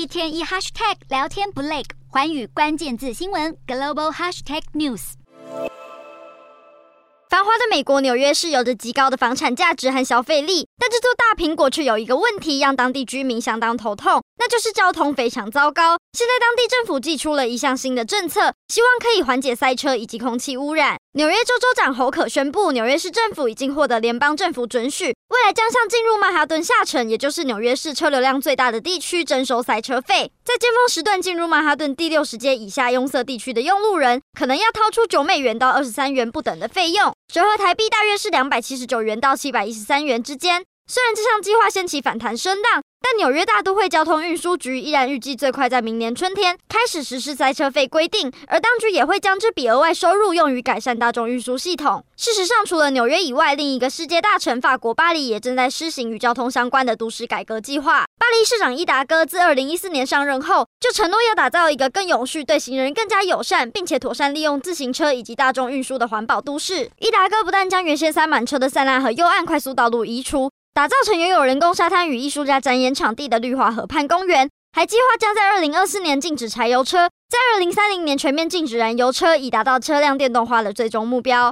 一天一 hashtag 聊天不累，寰宇关键字新闻 global hashtag news。繁华的美国纽约市有着极高的房产价值和消费力，但这座大苹果却有一个问题，让当地居民相当头痛，那就是交通非常糟糕。现在当地政府祭出了一项新的政策，希望可以缓解塞车以及空气污染。纽约州州长侯可宣布，纽约市政府已经获得联邦政府准许，未来将向进入曼哈顿下城，也就是纽约市车流量最大的地区征收塞车费。在尖峰时段进入曼哈顿第六十街以下拥塞地区的用路人，可能要掏出九美元到二十三元不等的费用。折合台币大约是两百七十九元到七百一十三元之间。虽然这项计划掀起反弹声浪，但纽约大都会交通运输局依然预计最快在明年春天开始实施塞车费规定，而当局也会将这笔额外收入用于改善大众运输系统。事实上，除了纽约以外，另一个世界大城法国巴黎也正在施行与交通相关的都市改革计划。巴黎市长伊达哥自二零一四年上任后，就承诺要打造一个更永续、对行人更加友善，并且妥善利用自行车以及大众运输的环保都市。伊达哥不但将原先塞满车的塞纳河右岸快速道路移除。打造成拥有人工沙滩与艺术家展演场地的绿化河畔公园，还计划将在二零二四年禁止柴油车，在二零三零年全面禁止燃油车，以达到车辆电动化的最终目标。